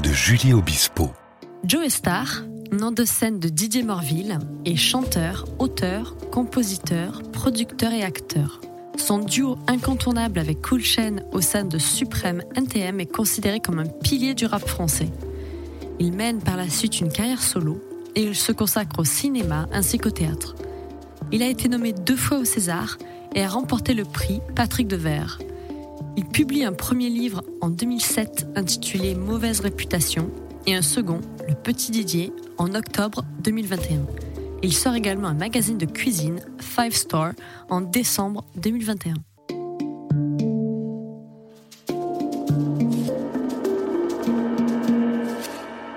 de Julie Obispo. Joe Star, nom de scène de Didier Morville, est chanteur, auteur, compositeur, producteur et acteur. Son duo incontournable avec Cool Chain au sein de Supreme NTM est considéré comme un pilier du rap français. Il mène par la suite une carrière solo et il se consacre au cinéma ainsi qu'au théâtre. Il a été nommé deux fois au César et a remporté le prix Patrick Devers. Il publie un premier livre en 2007 intitulé Mauvaise réputation et un second, Le Petit Didier, en octobre 2021. Il sort également un magazine de cuisine, Five Star, en décembre 2021.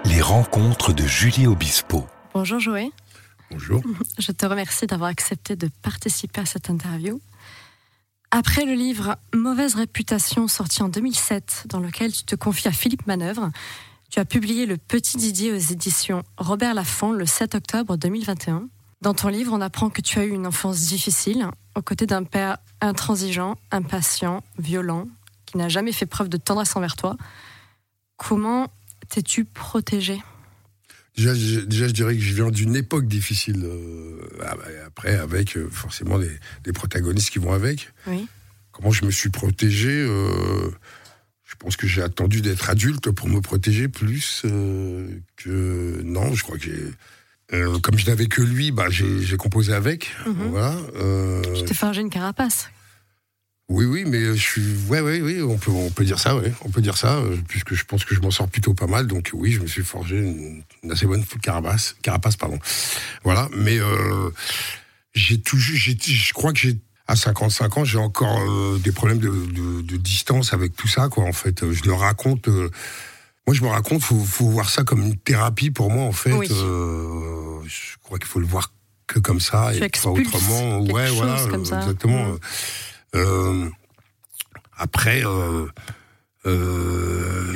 Les rencontres de Julie Obispo. Bonjour Joël. Bonjour. Je te remercie d'avoir accepté de participer à cette interview. Après le livre Mauvaise réputation sorti en 2007, dans lequel tu te confies à Philippe Manœuvre, tu as publié Le Petit Didier aux éditions Robert Laffont le 7 octobre 2021. Dans ton livre, on apprend que tu as eu une enfance difficile, aux côtés d'un père intransigeant, impatient, violent, qui n'a jamais fait preuve de tendresse envers toi. Comment t'es-tu protégé? Déjà, je, déjà, je dirais que je viens d'une époque difficile. euh, après, avec euh, forcément des, des protagonistes qui vont avec. Oui. Comment je me suis protégé euh, Je pense que j'ai attendu d'être adulte pour me protéger plus que non. Je crois que j'ai comme je n'avais que lui, bah, j'ai composé avec. Voilà. euh, Tu t'es forgé une carapace. Oui, oui, mais je suis. Ouais, ouais, oui, on peut, on peut dire ça, ouais. On peut dire ça, euh, puisque je pense que je m'en sors plutôt pas mal. Donc, oui, je me suis forgé une, une assez bonne carapace. Carapace, pardon. Voilà, mais euh, j'ai toujours. Je crois que j'ai. À 55 ans, j'ai encore euh, des problèmes de, de, de distance avec tout ça, quoi, en fait. Je le raconte. euh, moi, je me raconte, faut, faut voir ça comme une thérapie pour moi, en fait. Oui. Euh, je crois qu'il faut le voir que comme ça Tu et pas autrement. ouais, chose voilà, comme euh, ça. exactement. Mm. Euh, après, euh, euh,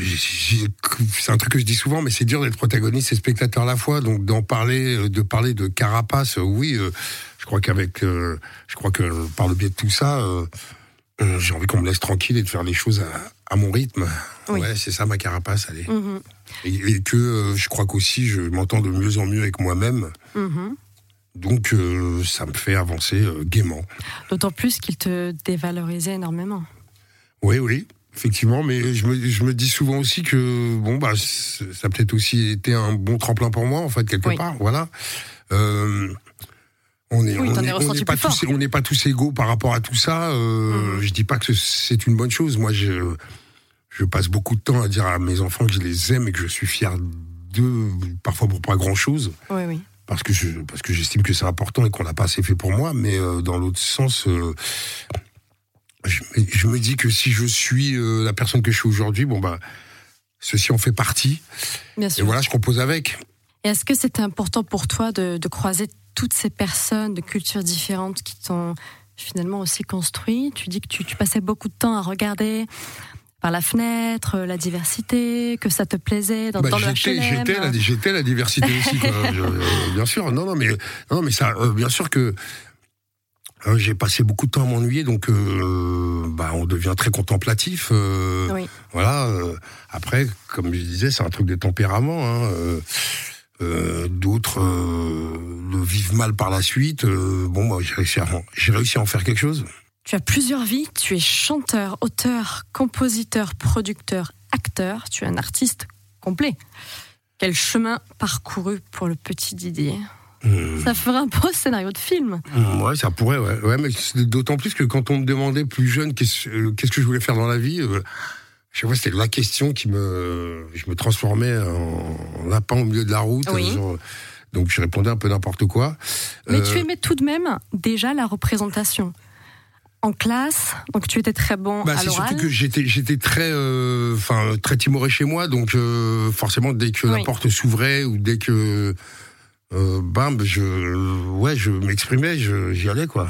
c'est un truc que je dis souvent, mais c'est dur d'être protagoniste et spectateur à la fois. Donc d'en parler, de parler de carapace, oui, je crois qu'avec, je crois que par le biais de tout ça, j'ai envie qu'on me laisse tranquille et de faire les choses à, à mon rythme. Oui. Ouais, c'est ça ma carapace, allez. Mhm. Et, et que je crois qu'aussi je m'entends de mieux en mieux avec moi-même. Mhm. Donc euh, ça me fait avancer euh, gaiement. D'autant plus qu'il te dévalorisait énormément. Oui, oui, effectivement, mais je me, je me dis souvent aussi que bon bah ça a peut-être aussi été un bon tremplin pour moi en fait quelque Oui. part, voilà. Euh, on Oui, n'est pas pas tous égaux par rapport à tout ça. Euh, Mhm. Je dis pas que c'est une bonne chose. Moi, je, je passe beaucoup de temps à dire à mes enfants que je les aime et que je suis fier d'eux, parfois pour pas grand chose Oui, oui. Parce que je parce que j'estime que c'est important et qu'on l'a pas assez fait pour moi mais euh, dans l'autre sens euh, je, me- je me dis que si je suis euh, la personne que je suis aujourd'hui bon bah ceci en fait partie. Bien et sûr. voilà je compose avec. Et Est-ce que c'était important pour toi de, de croiser toutes ces personnes de cultures différentes qui t'ont finalement aussi construit? Tu dis que tu, tu passais beaucoup de temps à regarder par la fenêtre la diversité, que ça te plaisait dans, Bah, dans le j'étais la, j'étais la diversité aussi quoi. Je- euh, bien sûr non non mais non mais ça euh, bien sûr que euh, j'ai passé beaucoup de temps à m'ennuyer, donc euh, bah, on devient très contemplatif. euh, Oui. Voilà. euh, après, comme je disais, c'est un truc de tempérament. hein, euh, euh, D'autres euh, le vivent mal par la suite. euh, bon, moi, j'ai réussi, à en- j'ai réussi à en faire quelque chose. Tu as plusieurs vies. Tu es chanteur, auteur, compositeur, producteur, acteur. Tu es un artiste complet. Quel chemin parcouru pour le petit Didier Mmh. Ça ferait un beau scénario de film. Mmh, Ouais, ça pourrait, ouais. ouais mais d'autant plus que quand on me demandait plus jeune qu'est-ce euh, que je voulais faire dans la vie, euh, je sais pas, c'était la question qui me. Je me transformais en lapin au milieu de la route. Oui. euh, genre, donc je répondais un peu n'importe quoi. Mais Euh, tu aimais tout de même déjà la représentation. En classe, donc tu étais très bon Bah, à c'est surtout que j'étais j'étais très euh, enfin très timoré chez moi donc euh, forcément dès que Oui. la porte s'ouvrait ou dès que euh, bam je ouais je m'exprimais j'y allais quoi.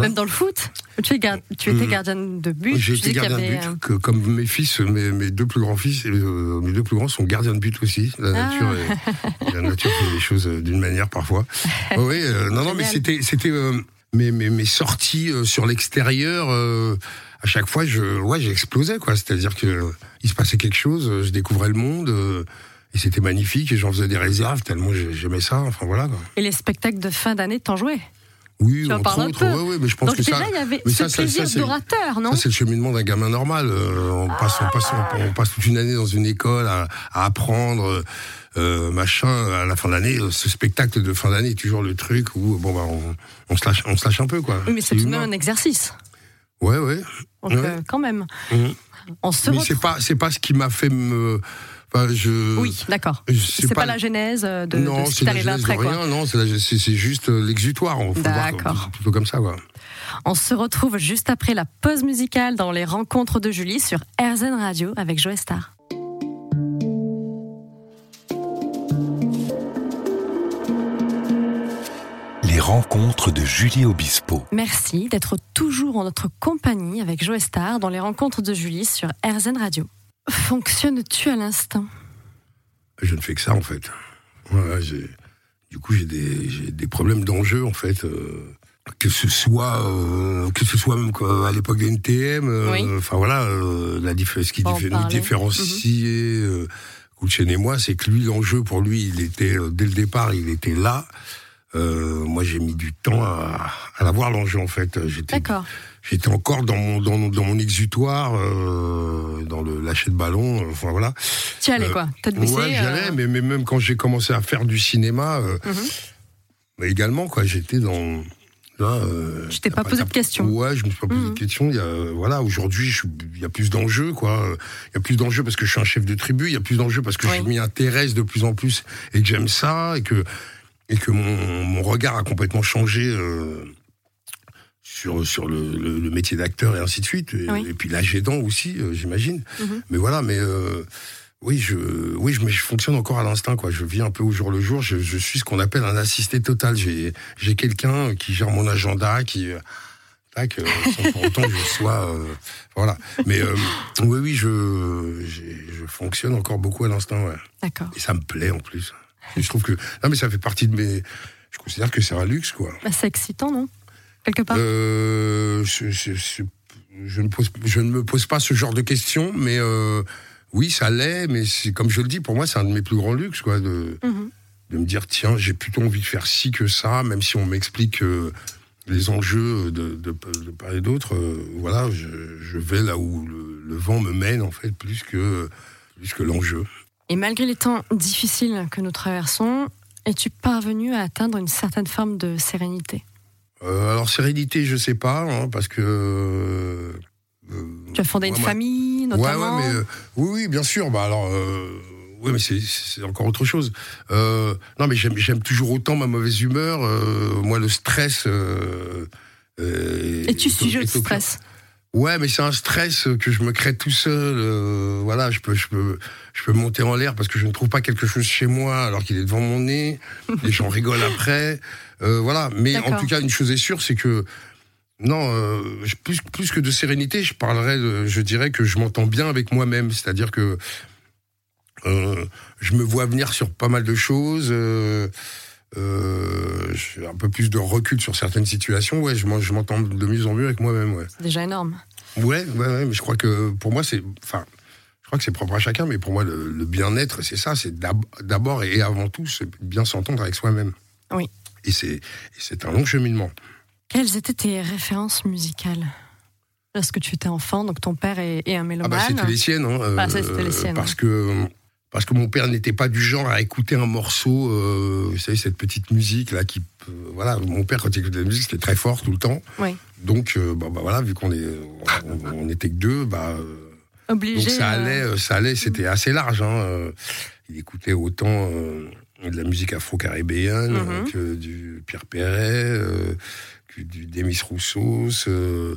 Même dans le foot, tu, es gar- tu étais Mm. gardienne de but. y gardien de but euh, que, comme mes fils mes, mes deux plus grands fils euh, mes deux plus grands sont gardiens de but aussi la Ah. nature est- la nature fait les choses euh, d'une manière parfois oui non non mais c'était c'était euh, mes, mes, sorties euh, sur l'extérieur, euh, à chaque fois, je, ouais, j'explosais, quoi. C'est-à-dire que il se passait quelque chose, euh, je découvrais le monde, et c'était magnifique, et j'en faisais des réserves tellement j'ai- j'aimais ça. Enfin voilà. Et les spectacles de fin d'année, t'en jouais? Oui, Tu en entre autres, ouais, ouais, mais je pense Donc que déjà, ça. il y avait mais ce ça, plaisir d'orateur, non Ça, c'est le cheminement d'un gamin normal. Euh, on, passe, on, passe, on, on passe toute une année dans une école à, à apprendre, euh, machin. À la fin de l'année, euh, ce spectacle de fin d'année est toujours le truc où bon, bah, on, on, se lâche, on se lâche un peu. Quoi. Oui, mais c'est tout de même un exercice. Ouais, ouais. Donc, Ouais. euh, quand même. Mhm. On se Mais c'est pas, c'est pas ce qui m'a fait me. Je. Oui, d'accord. C'est pas, la genèse de, non, de ce c'est qui t'arrive après, quoi. rien. Non, c'est, juste euh, l'exutoire. D'accord. plutôt comme ça, quoi. On se retrouve juste après la pause musicale dans les rencontres de Julie sur RZN Radio avec Joe Star. Les rencontres de Julie Obispo. Merci d'être toujours en notre compagnie avec Joe Star dans les rencontres de Julie sur RZN Radio. Fonctionnes-tu à l'instant? Je ne fais que ça, en fait. Voilà, du coup, j'ai des, problèmes d'enjeu, en fait. euh, que ce soit, euh, que ce soit même quoi, à l'époque des NTM, euh, Oui. enfin voilà, euh, la diff- ce qui diffé- nous différencie, euh, Kulchen et moi, c'est que lui, l'enjeu pour lui, il était euh, dès le départ, il était là. Euh, moi, j'ai mis du temps à, à l'avoir l'enjeu, en fait. J'étais, D'accord. J'étais encore dans mon, dans, mon- dans mon exutoire, euh, dans le lâcher de ballon. Enfin voilà. Tu y allais Euh, quoi baissée Ouais, j'y allais, euh, mais, mais même quand j'ai commencé à faire du cinéma, Mhm. bah, également, quoi, j'étais dans. Là, Tu t'es t'as pas posé t'as- de questions. Ouais, je me suis pas posé Mhm. de questions. Il y a, voilà, aujourd'hui, je il y a plus d'enjeux, quoi. Il y a plus d'enjeux parce que je suis un chef de tribu. Il y a plus d'enjeux parce que Oui. je m'y intéresse de plus en plus et que j'aime ça et que et que mon, mon regard a complètement changé. euh, sur, sur le, le- le métier d'acteur et ainsi de suite. Et, Oui. et puis l'âge aidant aussi, euh, j'imagine. Mhm. Mais voilà, mais euh, oui, je, oui, je, mais je fonctionne encore à l'instinct, quoi. Je vis un peu au jour le jour. Je, je suis ce qu'on appelle un assisté total. J'ai, quelqu'un qui gère mon agenda, qui, euh, tac, sans pour autant que je sois, euh, voilà. Mais oui, oui, je, je fonctionne encore beaucoup à l'instinct, ouais. D'accord. Et ça me plaît en plus. Je trouve que, non, mais ça fait partie de mes. Je considère que c'est un luxe, quoi. Bah, c'est excitant, non? Quelque part Euh, je, je- je- je ne pose, je ne me pose pas ce genre de questions, mais euh, oui, ça l'est, mais c'est comme je le dis, pour moi, c'est un de mes plus grands luxes, quoi, de, Mhm. de me dire, tiens, j'ai plutôt envie de faire ci que ça, même si on m'explique euh, les enjeux de, de, de part et d'autre, euh, voilà, je, je vais là où le, le vent me mène, en fait, plus que, plus que l'enjeu. Et malgré les temps difficiles que nous traversons, es-tu parvenu à atteindre une certaine forme de sérénité? Euh, alors, sérénité, je sais pas, hein, parce que. euh, Tu as fondé une ouais, famille, notamment ouais, mais euh, oui, oui, bien sûr. Bah alors, euh, oui, mais c'est- encore autre chose. Euh, non, mais j'aime, toujours autant ma mauvaise humeur. euh, moi, le stress. Euh, euh, Et tu est au- sujet de est au cœur. stress? Ouais, mais c'est un stress que je me crée tout seul. euh, voilà, je peux, je peux, je peux monter en l'air parce que je ne trouve pas quelque chose chez moi alors qu'il est devant mon nez. Les gens rigolent après. Euh, voilà. Mais en tout cas, une chose est sûre, c'est que non, euh, plus, plus que de sérénité, je parlerais, de, je dirais que je m'entends bien avec moi-même. C'est-à-dire que euh, je me vois venir sur pas mal de choses. Euh, euh, j'ai un peu plus de recul sur certaines situations. Ouais, je m'en- je m'entends de mieux en mieux avec moi-même. Ouais. C'est déjà énorme. Ouais, ouais, ouais, mais je crois que pour moi, c'est. Enfin, je crois que c'est propre à chacun, mais pour moi, le, le bien-être, c'est ça. C'est d'ab- d'abord et avant tout, c'est bien s'entendre avec soi-même. Oui. Et c'est un long cheminement. Quelles étaient tes références musicales? Lorsque tu étais enfant, donc ton père est, est un Ah mélomane. bah, c'était les siennes. Hein, euh, Ah, ça, c'était les siennes, Parce que. Parce que mon père n'était pas du genre à écouter un morceau, euh, vous savez, cette petite musique là qui. peut- voilà, mon père, quand il écoutait la musique, c'était très fort tout le temps. Oui. Donc, euh, bah, bah, voilà, vu qu'on est, on, on était que deux, bah. euh, Obligé. Donc ça euh, allait, euh, ça allait, c'était assez large. Hein. euh, Il écoutait autant euh, de la musique afro-caribéenne Mhm. euh, que du Pierre Perret, euh, que du Demis Roussos, euh,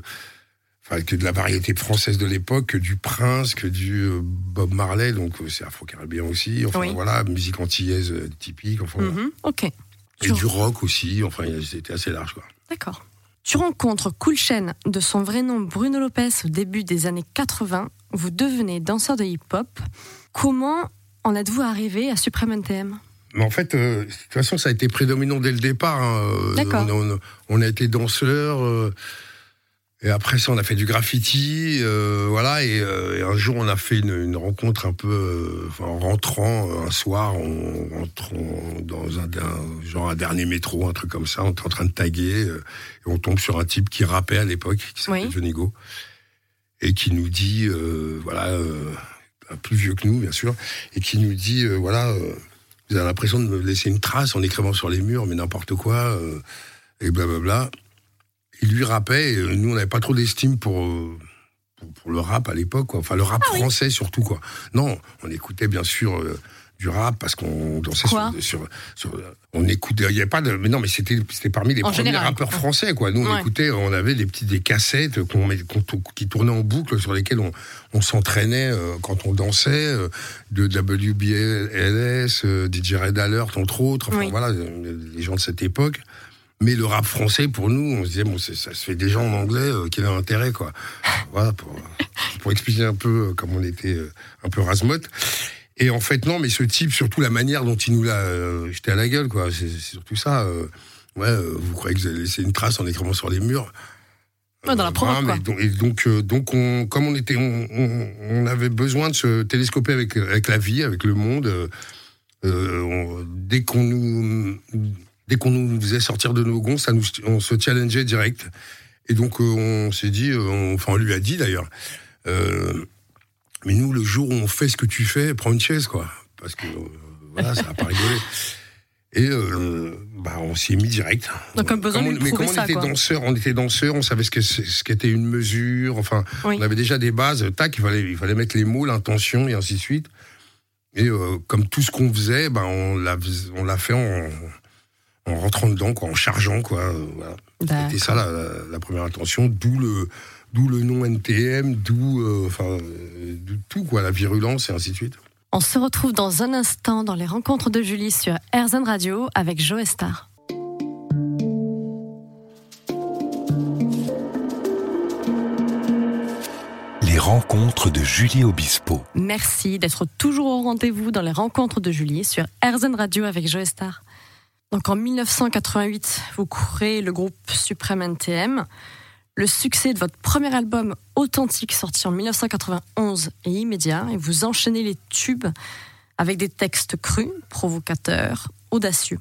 enfin que de la variété française de l'époque, que du Prince, que du euh, Bob Marley, donc euh, c'est afro-caribéen aussi. Enfin Oui. voilà, musique antillaise euh, typique. Enfin, mhm, Ok. et Tu- du rock aussi. Enfin c'était assez large quoi. D'accord. Tu rencontres Cool Chain, de son vrai nom Bruno Lopez, au début des années 80. Vous devenez danseur de hip-hop. Comment en êtes-vous arrivé à Supreme NTM Mais en fait, euh, de toute façon, ça a été prédominant dès le départ. hein. D'accord. On, on- on a été danseurs. euh, et après ça, on a fait du graffiti. euh, voilà. Et, euh, et un jour, on a fait une, une rencontre un peu. euh, en rentrant un soir, on rentre dans un, un- genre un dernier métro, un truc comme ça. On est en train de taguer. et on tombe sur un type qui rappait à l'époque, qui s'appelait Oui. Johnny Go. Et qui nous dit. voilà. plus vieux que nous, bien sûr. Et qui nous dit. voilà. vous avez l'impression de me laisser une trace en écrivant sur les murs, mais n'importe quoi, et blablabla. Il lui rappait, euh, nous on n'avait pas trop d'estime pour, euh, pour, pour le rap à l'époque, enfin le rap français surtout. quoi. Non, on écoutait bien sûr euh, du rap parce qu'on dansait sur, sur, sur- On écoutait, il n'y avait pas de. Mais non, mais c'était c'était parmi les En premiers général, rappeurs quoi. français, quoi. Nous on Ouais. écoutait, on avait des petites des cassettes qui tournaient en boucle sur lesquelles on, on s'entraînait euh, quand on dansait, euh, de WBLS, DJ Red Alert, entre autres, enfin Oui. voilà, les gens de cette époque. Mais le rap français, pour nous, on se disait, bon, ça se fait déjà en anglais, euh, quel est l'intérêt, quoi. Voilà, pour, pour expliquer un peu euh, comme on était euh, un peu rasmote. Et en fait, non, mais ce type, surtout la manière dont il nous l'a euh, jeté à la gueule, quoi. C'est surtout ça. euh, ouais, euh, vous croyez que vous allez laisser une trace en écrivant sur les murs? Dans la voilà, quoi. donc, et donc, euh, donc on, comme on était, on, on- on avait besoin de se télescoper avec, avec la vie, avec le monde. euh, euh, on- dès qu'on nous, dès qu'on nous faisait sortir de nos gonds, ça nous, on se challengeait direct. Et donc euh, on s'est dit, euh, on- enfin on lui a dit d'ailleurs, euh, mais nous le jour où on fait ce que tu fais, prends une chaise quoi, parce que voilà, ça va pas rigoler. Et euh, bah, on s'y est mis direct. Donc, un besoin Comme de on- mais comme on ça, était quoi. danseurs, on était danseurs, on savait ce que ce qu'était une mesure. Enfin, Oui. on avait déjà des bases. Tac, il fallait, il fallait mettre les mots, l'intention et ainsi de suite. Et euh, comme tout ce qu'on faisait, ben on l'a, on l'a fait en, en rentrant dedans, quoi, en chargeant, quoi. euh, voilà. C'était ça la, la- la première intention, d'où le, d'où le nom NTM, d'où, euh, enfin, euh, d'où tout, quoi, la virulence et ainsi de suite. On se retrouve dans un instant dans les rencontres de Julie sur RZN Radio avec Joe Star. Les rencontres de Julie Obispo. Merci d'être toujours au rendez-vous dans les rencontres de Julie sur RZN Radio avec Joe Star. Donc en 1988, vous créez le groupe Supreme NTM. Le succès de votre premier album Authentique sorti en 1991 est immédiat et vous enchaînez les tubes avec des textes crus, provocateurs, audacieux.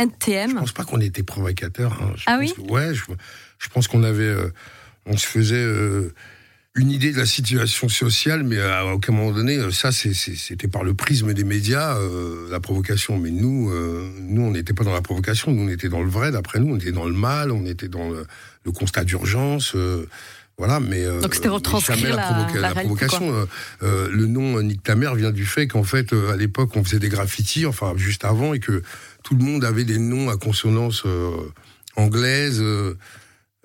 Je NTM, pense pas qu'on était provocateur. hein. Je Ah pense oui? que- Ouais, je, je pense qu'on avait, euh, on se faisait euh, une idée de la situation sociale, mais à aucun moment donné, euh, ça, c'est- c'est- c'était par le prisme des médias, euh, la provocation. Mais nous, euh, nous, on n'était pas dans la provocation. Nous, on était dans le vrai. D'après nous, on était dans le mal, on était dans le, le constat d'urgence. euh, voilà, mais euh, Donc c'était retranscrire la- provoca- la provocation. le nom Nick ta mère vient du fait qu'en fait, à l'époque, on faisait des graffitis, enfin juste avant, et que tout le monde avait des noms à consonance euh, anglaise.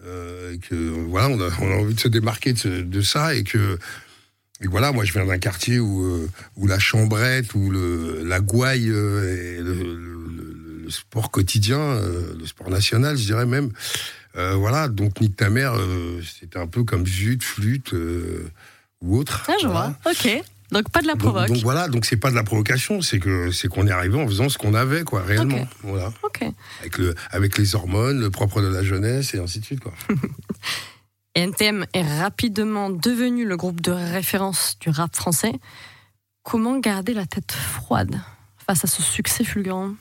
Euh, et que voilà, on a, on a envie de se démarquer de, ce- de ça et que et voilà, moi je viens d'un quartier où, euh, où la chambrette, où le, la gouaille euh, est le, le- le- le sport quotidien, euh, le sport national, je dirais même. Euh, voilà, donc Nick ta mère, c'était un peu comme zut, flûte ou autre. ah, je Voilà. vois, ok. Donc pas de la Donc, provoque. donc voilà, donc c'est pas de la provocation, c'est que c'est qu'on est arrivé en faisant ce qu'on avait, quoi, réellement. Voilà, Ok. avec le avec les hormones, le propre de la jeunesse et ainsi de suite, quoi. NTM est rapidement devenu le groupe de référence du rap français. Comment garder la tête froide face à ce succès fulgurant?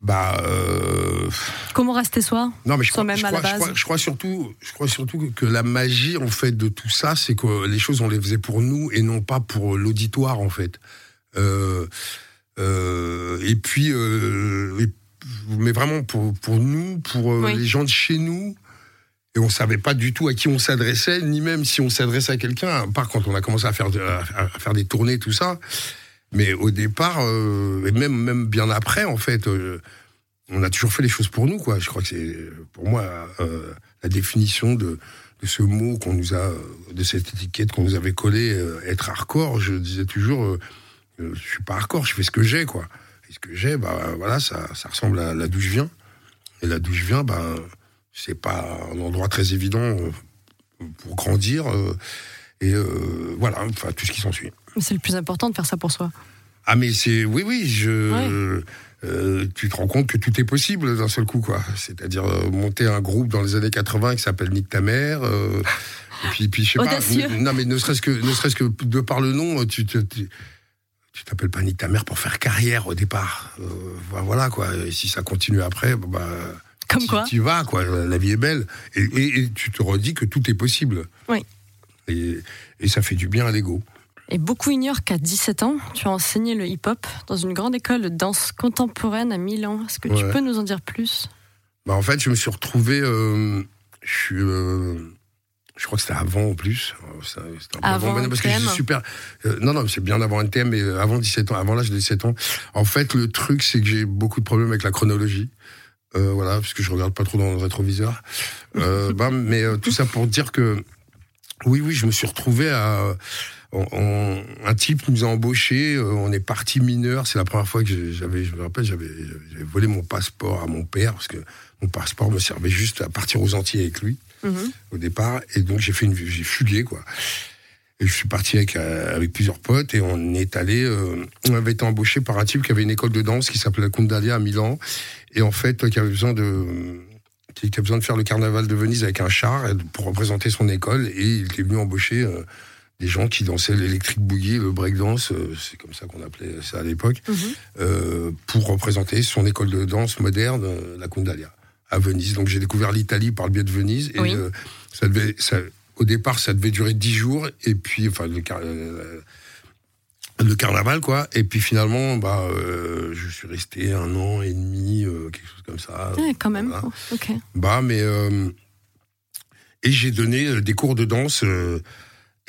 Bah. Euh... Comment rester soi Non, mais je crois, je, à la crois, je, base. crois, je crois surtout, je crois surtout que la magie en fait de tout ça, c'est que les choses on les faisait pour nous et non pas pour l'auditoire en fait. Euh, euh, et puis, euh, mais vraiment pour pour nous, pour euh, Oui. les gens de chez nous. Et on savait pas du tout à qui on s'adressait, ni même si on s'adressait à quelqu'un, à part quand on a commencé à faire, à faire des tournées, tout ça. Mais au départ, euh, et même, même bien après, en fait, euh, on a toujours fait les choses pour nous, quoi. Je crois que c'est, pour moi, euh, la définition de, ce mot qu'on nous a, euh, de cette étiquette qu'on nous avait collée, euh, être hardcore. Je disais toujours, euh, euh, je suis pas hardcore, je fais ce que j'ai, quoi. Et ce que j'ai, bah voilà, ça, ça ressemble à là d'où je viens. Et là d'où je viens, ben, c'est pas un endroit très évident euh, pour grandir. Et euh, voilà, enfin tout ce qui s'ensuit. Mais C'est le plus important de faire ça pour soi. Ah mais c'est oui oui je euh, tu te rends compte que tout est possible d'un seul coup quoi. C'est-à-dire euh, monter un groupe dans les années 80 qui s'appelle Nick ta mère. Et puis puis je sais pas. Non mais ne serait-ce que ne serait-ce que de par le nom tu tu, tu t'appelles pas Nick ta mère pour faire carrière au départ. voilà quoi. Et si ça continue après bah comme quoi Tu vas, quoi. La vie est belle. Et, tu te redis que tout est possible. Oui. Et, et ça fait du bien à l'ego. Et beaucoup ignorent qu'à 17 ans, tu as enseigné le hip-hop dans une grande école de danse contemporaine à Milan. Est-ce que tu peux nous en dire plus? Bah En fait, je me suis retrouvé. Euh, je suis. Euh, je crois que c'était avant en plus. C'était avant, avant parce que j'ai super. Euh, non, non, c'est bien avant NTM, mais avant 17 ans, avant l'âge de 17 ans. En fait, le truc, c'est que j'ai beaucoup de problèmes avec la chronologie. Voilà, parce que je regarde pas trop dans le rétroviseur. Bah, mais tout ça pour dire que oui, oui, je me suis retrouvé à on, un type nous a embauchés, euh, on est parti mineur. C'est la première fois que j'avais, je me rappelle, j'avais volé mon passeport à mon père parce que mon passeport me servait juste à partir aux Antilles avec lui mhm. au départ. Et donc j'ai fait une, j'ai fugué quoi. Et je suis parti avec, euh, avec plusieurs potes et on est allé. Euh, on avait été embauché par un type qui avait une école de danse qui s'appelait la Kundalia à Milan et en fait qui avait besoin de qui avait besoin de faire le carnaval de Venise avec un char pour représenter son école et il était venu embaucher des gens qui dansaient l'électrique boogie, le breakdance, euh, c'est comme ça qu'on appelait ça à l'époque, mhm. euh, pour représenter son école de danse moderne, euh, la Kundalia, à Venise. Donc j'ai découvert l'Italie par le biais de Venise. Et ça devait, ça, au départ, ça devait durer dix jours, et puis, enfin, le, le carnaval, quoi. Et puis finalement, bah, je suis resté un an et demi, quelque chose comme ça. Ouais, quand même. Ok. Bah, mais. et j'ai donné des cours de danse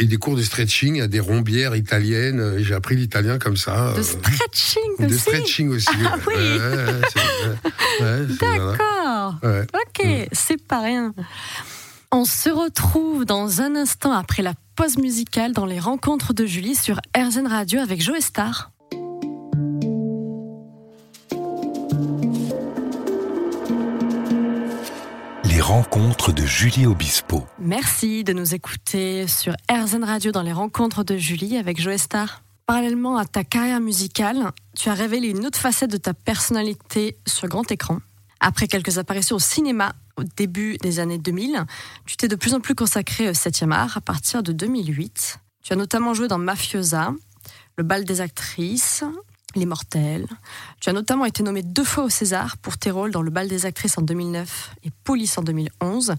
et des cours de stretching à des rombières italiennes. J'ai appris l'italien comme ça. De euh, stretching aussi. De stretching aussi. Ah oui. D'accord. Ok, mm. c'est pas rien. On se retrouve dans un instant après la pause musicale dans les rencontres de Julie sur RZN Radio avec Joe Star. rencontres de Julie Obispo. Merci de nous écouter sur RZN Radio dans les rencontres de Julie avec Joe Star. Parallèlement à ta carrière musicale, tu as révélé une autre facette de ta personnalité sur grand écran. Après quelques apparitions au cinéma au début des années 2000, tu t'es de plus en plus consacré au 7e art à partir de 2008. Tu as notamment joué dans Mafiosa, Le bal des actrices, les Mortels. Tu as notamment été nommé deux fois au César pour tes rôles dans Le Bal des actrices en 2009 et Police en 2011.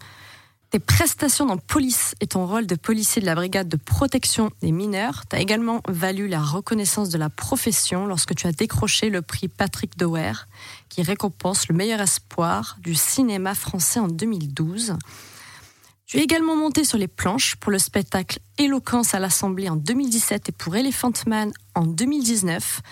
Tes prestations dans Police et ton rôle de policier de la brigade de protection des mineurs t'as également valu la reconnaissance de la profession lorsque tu as décroché le prix Patrick Dower, qui récompense le meilleur espoir du cinéma français en 2012. Tu es également monté sur les planches pour le spectacle Éloquence à l'Assemblée en 2017 et pour Elephant Man en 2019.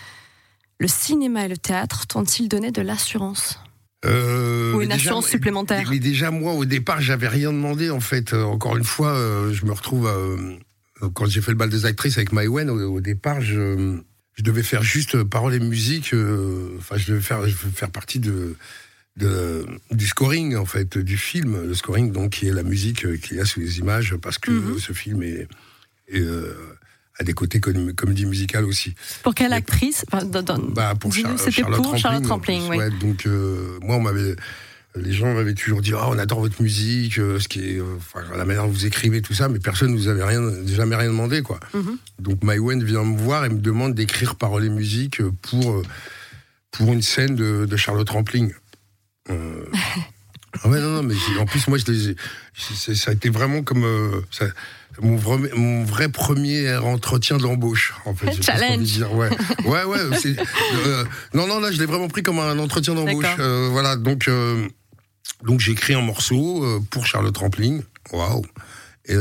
Le cinéma et le théâtre t'ont-ils donné de l'assurance? Euh, Ou une assurance supplémentaire? Mais déjà, moi, au départ, j'avais rien demandé, en fait. Euh, encore une fois, euh, je me retrouve. quand j'ai fait le bal des actrices avec Maïwen, au, départ, je, je, devais faire juste paroles et musique. Enfin, je devais faire, faire partie de, de, du scoring, en fait, du film. Le scoring, donc, qui est la musique qu'il y a sous les images, parce que mhm. ce film est. est à des côtés comédie musicale aussi. Pour quelle actrice? Bah, pour C'était pour Charlotte Rampling. Ouais, donc euh, moi, on m'avait, les gens m'avaient toujours dit, oh, on adore votre musique, euh, ce qui est, euh, la manière dont vous écrivez tout ça, mais personne ne vous avait rien, jamais rien demandé, quoi. Mm-hmm. Donc Mywen vient me voir et me demande d'écrire paroles et musique pour pour une scène de, de Charlotte Rampling. Ah ouais, non, non, mais en plus, moi, je ça a été vraiment comme ça, mon vrai, mon vrai premier entretien d'embauche, en fait. Challenge. Ouais, ouais, ouais. Euh, non, non, là, je l'ai vraiment pris comme un entretien d'embauche. Euh, voilà, donc, euh, donc j'ai écrit un morceau pour Charlotte Rampling. Waouh. Et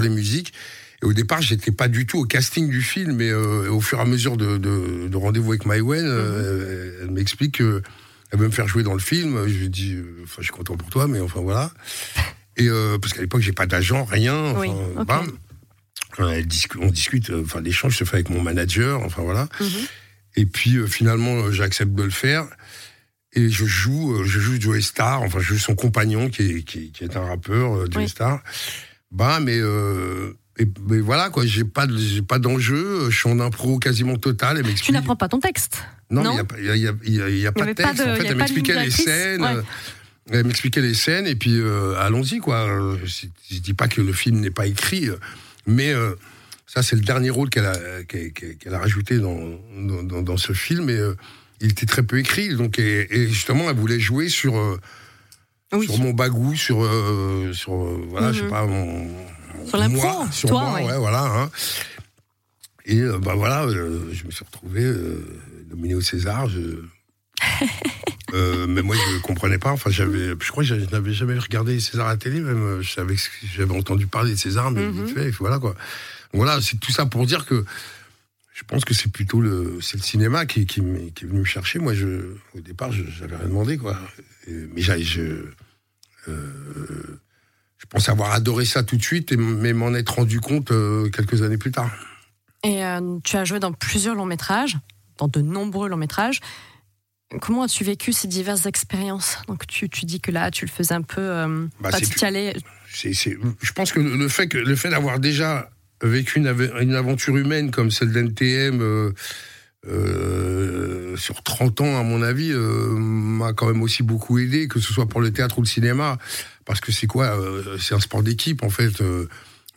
les musiques. Et au départ, j'étais pas du tout au casting du film, mais au fur et à mesure de, de, rendez-vous avec Maïwen, mm elle m'explique qu'elle veut me faire jouer dans le film. Je lui dis, enfin, je suis content pour toi, mais enfin voilà. Et euh, parce qu'à l'époque, j'ai pas d'agent, rien. Enfin, on discute, euh, enfin, l'échange se fait avec mon manager, enfin voilà. Mhm. Et puis euh, finalement, j'accepte de le faire. Et je joue, je joue Joe Star, enfin, je joue son compagnon qui est, qui, est un rappeur, Joe Star. Bah, mais et, mais voilà quoi, j'ai pas j'ai pas d'enjeu, je suis en impro quasiment total. Elle Tu n'apprends pas ton texte. Non, Non il n'y a, pas- il y a- a- a- pas de texte. de- en fait, elle m'expliquait les scènes. euh, Elle m'expliquait les scènes et puis euh, allons-y quoi. Euh, Je, je dis pas que le film n'est pas écrit, euh, mais euh, ça c'est le dernier rôle qu'elle a qu'elle qu'elle a rajouté dans, dans, dans- dans ce film et euh, il était très peu écrit donc et, et justement elle voulait jouer sur euh, Oui. sur mon bagou sur euh, sur euh, voilà je sais Mhm. pas mon Sur l'impro, moi, sur toi, moi, ouais. ouais, voilà hein. et bah voilà je me suis retrouvé nominé au César je mais moi, je ne comprenais pas. Enfin, j'avais, je crois que je n'avais jamais regardé César à la télé, même. J'avais entendu parler de César, mais Mhm. vite fait, et voilà quoi. Voilà, c'est tout ça pour dire que je pense que c'est plutôt le, c'est le cinéma qui, qui, m'est- qui est venu me chercher. Moi, je, au départ, je j'avais rien demandé, quoi. Mais je, euh, je pense avoir adoré ça tout de suite, et, mais m'en être rendu compte euh, quelques années plus tard. Et euh, tu as joué dans plusieurs longs métrages, dans de nombreux longs métrages. Comment as-tu vécu ces diverses expériences? Donc tu, tu dis que là, tu le faisais un peu... Euh, Bah, pas c'est c'est, c'est- je pense que le fait, que, le fait d'avoir déjà vécu une, une aventure humaine comme celle d'NTM euh, euh, sur 30 ans, à mon avis, euh, m'a quand même aussi beaucoup aidé, que ce soit pour le théâtre ou le cinéma. Parce que c'est quoi euh, C'est un sport d'équipe, en fait.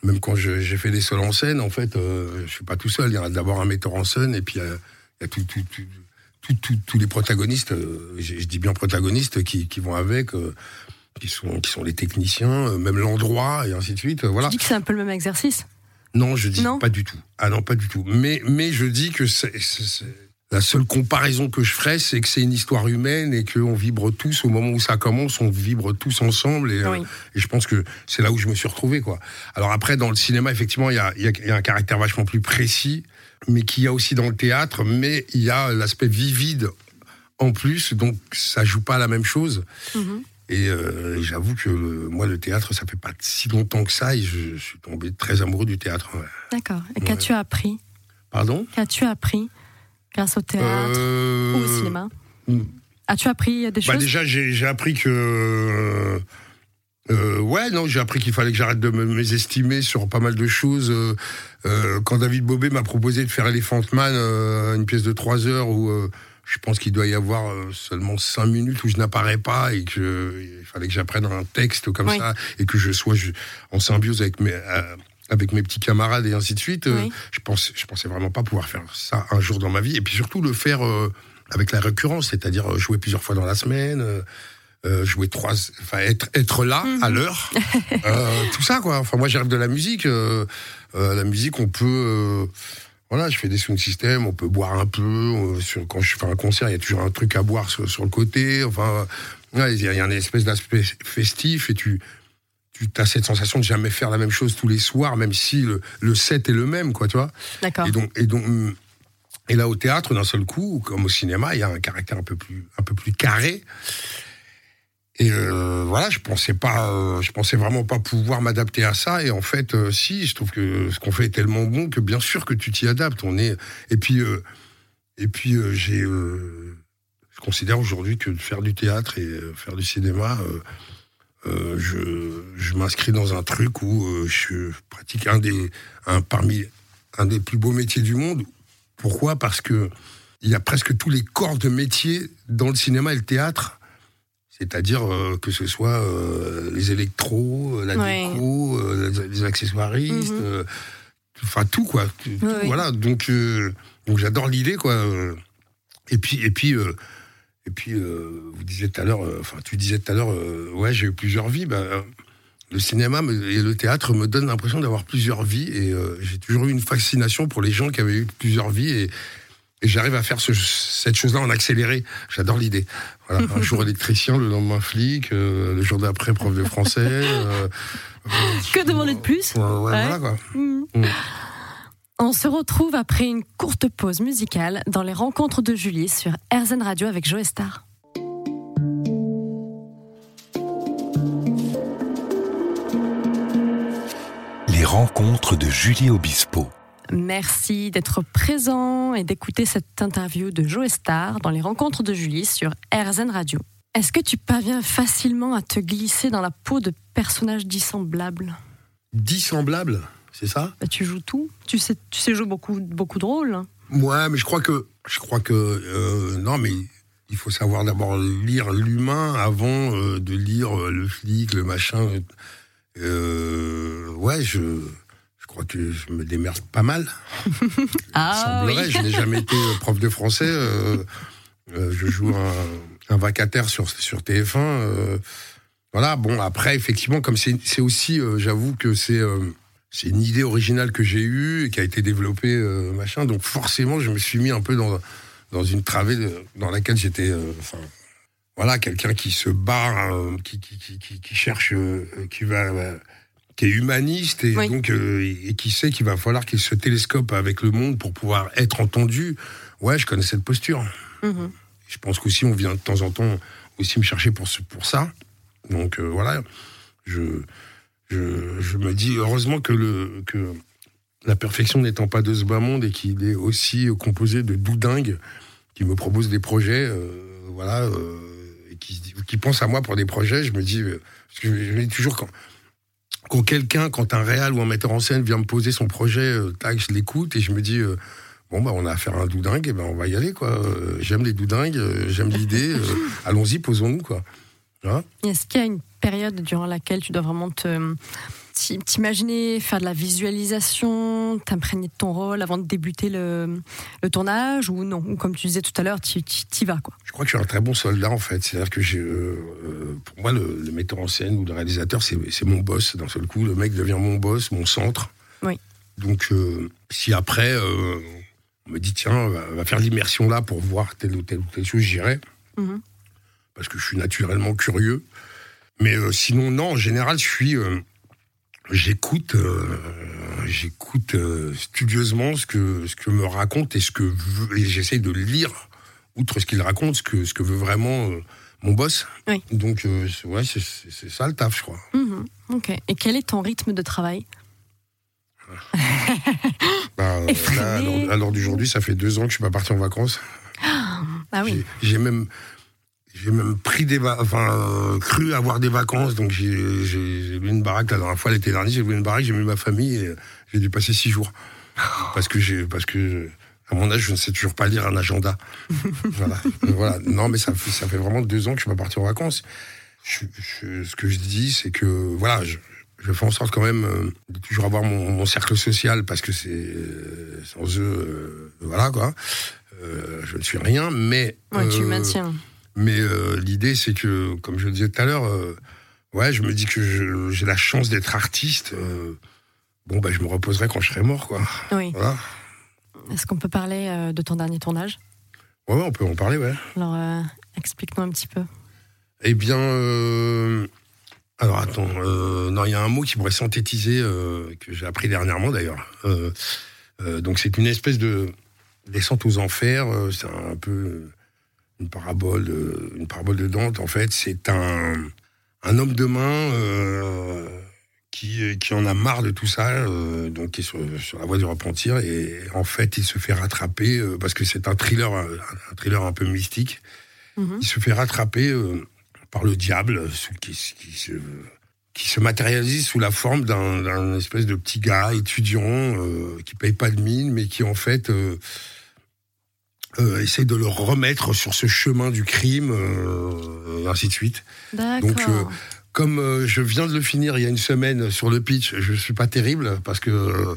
même quand j'ai fait des seuls en scène, en fait, euh, je suis pas tout seul. Il y a d'abord un metteur en scène, et puis il y a tous les protagonistes, je, dis bien protagonistes, qui, qui vont avec. qui sont, qui sont les techniciens, même l'endroit, et ainsi de suite. Voilà. Tu dis que c'est un peu le même exercice Non, je dis Non pas du tout. Ah non, pas du tout. Mais, mais je dis que c'est, la seule comparaison que je ferais, c'est que c'est une histoire humaine et qu'on vibre tous au moment où ça commence, on vibre tous ensemble. Et, euh, et je pense que c'est là où je me suis retrouvé. Quoi. Alors après, dans le cinéma, effectivement, il y a, y a- il y a un caractère vachement plus précis, mais qu'il y a aussi dans le théâtre, mais il y a l'aspect vivide en plus, donc ça joue pas la même chose. Mhm. Et euh, j'avoue que le- moi, le théâtre, ça fait pas si longtemps que ça, et je, je suis tombé très amoureux du théâtre. D'accord. Et Ouais. qu'as-tu appris? Pardon? Qu'as-tu appris grâce au théâtre Euh, ou au cinéma? hmm. As-tu appris des bah choses? déjà, j'ai appris que. euh, euh, ouais, non, j'ai appris qu'il fallait que j'arrête de me mésestimer sur pas mal de choses. Euh, euh, quand David Bobet m'a proposé de faire Elephant Man, euh, une pièce de trois heures où euh, je pense qu'il doit y avoir euh, seulement cinq minutes où je n'apparais pas et que il fallait que j'apprenne un texte comme Oui. ça et que je sois je- en symbiose avec mes euh, avec mes petits camarades et ainsi de suite. euh, Oui. je pense je pensais vraiment pas pouvoir faire ça un jour dans ma vie et puis surtout le faire euh, avec la récurrence, c'est-à-dire jouer plusieurs fois dans la semaine. euh, jouer trois, enfin être être là Mhm. à l'heure, tout ça quoi. Enfin moi j'arrive de la musique, la musique on peut, voilà, je fais des sound systems, on peut boire un peu. euh, sur, quand je fais un concert, il y a toujours un truc à boire sur, sur le côté. Enfin, il y a il y a une espèce d'aspect festif et tu tu as cette sensation de jamais faire la même chose tous les soirs, même si le, le set est le même, quoi, tu vois. D'accord. Et donc, et donc, et là au théâtre, d'un seul coup, comme au cinéma, il y a un caractère un peu plus, un peu plus carré. Et euh, voilà, je pensais pas, euh, je pensais vraiment pas pouvoir m'adapter à ça. Et en fait, euh, si, je trouve que ce qu'on fait est tellement bon que bien sûr que tu t'y adaptes. On est, et puis, et puis j'ai, je considère aujourd'hui que faire du théâtre et faire du cinéma. je, m'inscris dans un truc où je pratique un des, un parmi un des plus beaux métiers du monde. Pourquoi? Parce que il y a presque tous les corps de métier dans le cinéma et le théâtre. C'est-à-dire euh, que ce soit euh, les électros, euh, la Ouais. déco, euh, les, accessoiristes, Mhm. enfin tout quoi. Tout- tout, Oui, oui. Voilà, donc donc j'adore l'idée quoi. Et puis et puis et puis vous disiez tout à l'heure, enfin tu disais tout à l'heure, ouais j'ai eu plusieurs vies. Bah, le cinéma et le théâtre me donnent l'impression d'avoir plusieurs vies et j'ai toujours eu une fascination pour les gens qui avaient eu plusieurs vies et, et j'arrive à faire ce- cette chose-là en accéléré. J'adore l'idée. Voilà, un jour électricien, le lendemain flic, euh, le jour d'après prof de français. euh, Que demander de plus Ouais, ouais, Ouais. voilà quoi. Mhm. Mm. On se retrouve après une courte pause musicale dans les rencontres de Julie sur RZN Radio avec Joe Star. Les rencontres de Julie Obispo. Merci d'être présent et d'écouter cette interview de Joe Star dans les rencontres de Julie sur RZN Radio. Est-ce que tu parviens facilement à te glisser dans la peau de personnages dissemblables? Dissemblable, c'est ça? Bah, tu joues tout. Tu sais, tu sais jouer beaucoup, beaucoup de rôles. Ouais, mais je crois que, je crois que, euh, non, mais il faut savoir d'abord lire l'humain avant euh, de lire euh, le flic, le machin. Euh, ouais, je crois que je me démerde pas mal. Ah Il semblerait, oui. je n'ai jamais été euh, prof de français. euh, euh, je joue un, un vacataire sur, sur TF1. euh, voilà, bon, après, effectivement, comme c'est aussi, j'avoue que c'est c'est une idée originale que j'ai eue et qui a été développée, euh, machin. Donc, forcément, je me suis mis un peu dans, dans une travée de- dans laquelle j'étais. euh, Enfin, voilà, quelqu'un qui se barre, euh, qui, qui, qui, cherche, qui va. Qui est humaniste et Oui. donc euh, et qui sait qu'il va falloir qu'il se télescope avec le monde pour pouvoir être entendu. Ouais, je connais cette posture. Mhm. Je pense qu'aussi on vient de temps en temps aussi me chercher pour, ce- pour ça. Donc euh, voilà, je, je, je me dis heureusement que, le, que la perfection n'étant pas de ce bas monde et qu'il est aussi composé de doudingues qui me proposent des projets, euh, voilà, et qui, qui pensent à moi pour des projets. Je me dis, parce que je, je me dis toujours quand, quand quelqu'un, quand un réal ou un metteur en scène vient me poser son projet, euh, tac, je l'écoute et je me dis. euh, Bon bah on a affaire à un doudingue, et ben on va y aller quoi. Euh, j'aime les doudingues, euh, j'aime l'idée. Allons-y, posons-nous quoi. Hein? Est-ce qu'il y a une période durant laquelle tu dois vraiment te t'i- t'imaginer, faire de la visualisation, t'imprégner de ton rôle avant de débuter le, le tournage ou non? Ou comme tu disais tout à l'heure, tu y vas quoi. Je crois que je suis un très bon soldat en fait. C'est-à-dire que euh, euh, pour moi, le, le metteur en scène ou le réalisateur, c'est mon boss d'un seul coup. Le mec devient mon boss, mon centre. Oui. Donc, euh, si après, euh, on me dit, tiens, va, va faire l'immersion là pour voir telle ou telle ou telle chose, j'irai. Mhm. Parce que je suis naturellement curieux. Mais sinon, non, en général, je suis. J'écoute, euh, j'écoute euh, studieusement ce que ce que me raconte et ce que veut- et j'essaye de lire outre ce qu'il raconte, ce que ce que veut vraiment euh, mon boss. Oui. Donc c'est- ouais, c'est- c'est c'est ça le taf, je crois. Mhm. Ok. Et quel est ton rythme de travail? Bah, euh, Effréné. là, à l'heure- à l'heure d'aujourd'hui, ça fait deux ans que je suis pas parti en vacances. Ah oui. J'ai- J'ai même j'ai même pris des enfin euh, cru avoir des vacances donc j'ai loué une baraque. La dernière fois l'été dernier j'ai loué une baraque j'ai mis ma famille et j'ai dû passer six jours. Parce que j'ai parce que à mon âge je ne sais toujours pas lire un agenda. Voilà. Voilà. Non mais ça fait ça fait vraiment deux ans que je suis pas parti en vacances. Je- je- ce que je dis c'est que voilà je, je fais en sorte quand même euh, de toujours avoir mon, mon cercle social parce que c'est euh, sans eux euh, voilà quoi. Euh, je ne suis rien mais Ouais, tu maintiens. Mais euh, l'idée, c'est que, comme je le disais tout à l'heure, euh, ouais, je me dis que j'ai la chance d'être artiste. euh, bon, bah, je me reposerai quand je serai mort, quoi. Oui. Voilà. Est-ce qu'on peut parler de ton dernier tournage? Ouais, ouais, on peut en parler, ouais. Alors, explique-nous un petit peu. Eh bien, alors attends, non, il y a un mot qui pourrait synthétiser, que j'ai appris dernièrement d'ailleurs. Donc, c'est une espèce de descente aux enfers. c'est un peu une parabole, euh, une parabole de Dante. En fait, c'est un, un homme de main euh, qui, qui en a marre de tout ça, euh, donc qui est sur, sur la voie du repentir. Et en fait, il se fait rattraper euh, parce que c'est un thriller, un, un thriller un peu mystique. Mhm. Il se fait rattraper par le diable, qui, qui se, qui se matérialise sous la forme d'un espèce de petit gars étudiant qui paye pas de mine, mais qui en fait euh, essaie de le remettre sur ce chemin du crime, euh, et ainsi de suite. Donc, euh, Comme euh, je viens de le finir il y a une semaine sur le pitch, je suis pas terrible parce que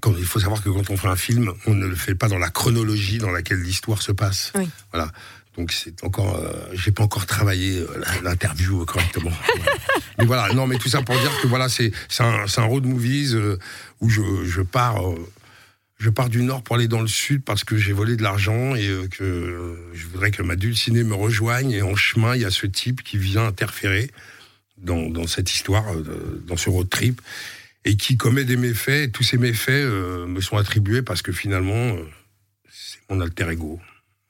quand, il faut savoir que quand on fait un film, on ne le fait pas dans la chronologie dans laquelle l'histoire se passe. Oui. Voilà. Donc c'est encore, euh, j'ai pas encore travaillé euh, l'interview correctement. Voilà. mais voilà, non, mais tout ça pour dire que voilà, c'est un, un road movies euh, où je, je pars. Je pars du nord pour aller dans le sud parce que j'ai volé de l'argent et euh, que euh, je voudrais que ma dulcinée me rejoigne. Et en chemin, il y a ce type qui vient interférer dans, dans cette histoire, euh, dans ce road trip, et qui commet des méfaits. Et tous ces méfaits euh, me sont attribués parce que finalement, euh, c'est mon alter ego.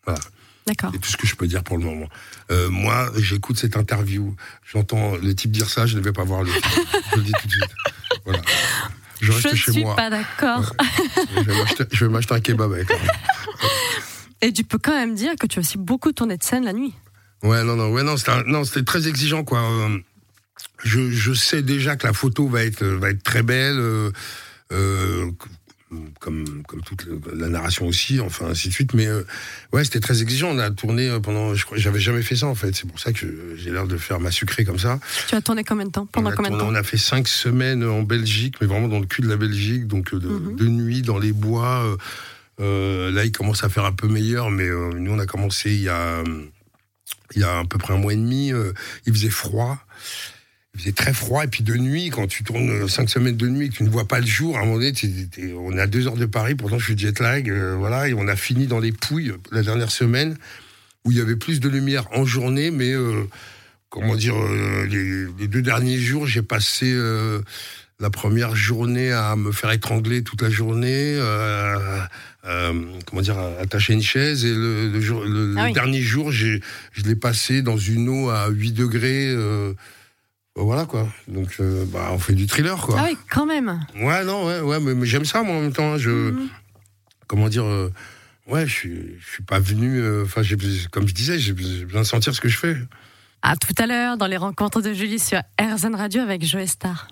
Voilà. D'accord. C'est tout ce que je peux dire pour le moment. Euh, moi, j'écoute cette interview, j'entends le type dire ça, je ne vais pas voir le film. je le dis tout de suite. Voilà. Je reste Je chez suis moi. pas d'accord. Je vais m'acheter- un kebab avec. Et tu peux quand même dire que tu as aussi beaucoup tourné de scène la nuit. Ouais, non, non, ouais, non, c'était un- non, c'était très exigeant, quoi. Euh, je, je, sais déjà que la photo va être, va être très belle. Euh, euh, comme, comme toute la narration aussi, enfin ainsi de suite. Mais euh, ouais, c'était très exigeant. On a tourné euh, pendant, je crois, j'avais jamais fait ça en fait. C'est pour ça que j'ai l'air de faire ma sucrée comme ça. Tu as tourné combien de temps Pendant combien de temps On a fait cinq semaines en Belgique, mais vraiment dans le cul de la Belgique, donc de, mhm. de nuit dans les bois. Euh, là, il commence à faire un peu meilleur, mais nous, on a commencé il y a, il y a à peu près un mois et demi. il faisait froid il faisait très froid et puis de nuit quand tu tournes 5 semaines de nuit et que tu ne vois pas le jour à un moment donné on est à 2 heures de Paris pourtant je suis jet lag euh, voilà et on a fini dans les Pouilles la dernière semaine où il y avait plus de lumière en journée mais euh, comment dire euh, les, deux derniers jours j'ai passé la première journée à me faire étrangler toute la journée comment dire attacher une chaise et le, le, ah dernier jour je l'ai passé dans une eau à 8 degrés voilà quoi. Donc euh, bah, on fait du thriller quoi. Ah oui, quand même. Ouais, non, ouais, ouais mais, j'aime ça moi en même temps. Hein, je, mhm. comment dire, euh, ouais, je suis, je suis pas venu. Euh, enfin, comme je disais, j'ai besoin de sentir ce que je fais. À tout à l'heure dans les rencontres de Julie sur RZN Radio avec Joe Star.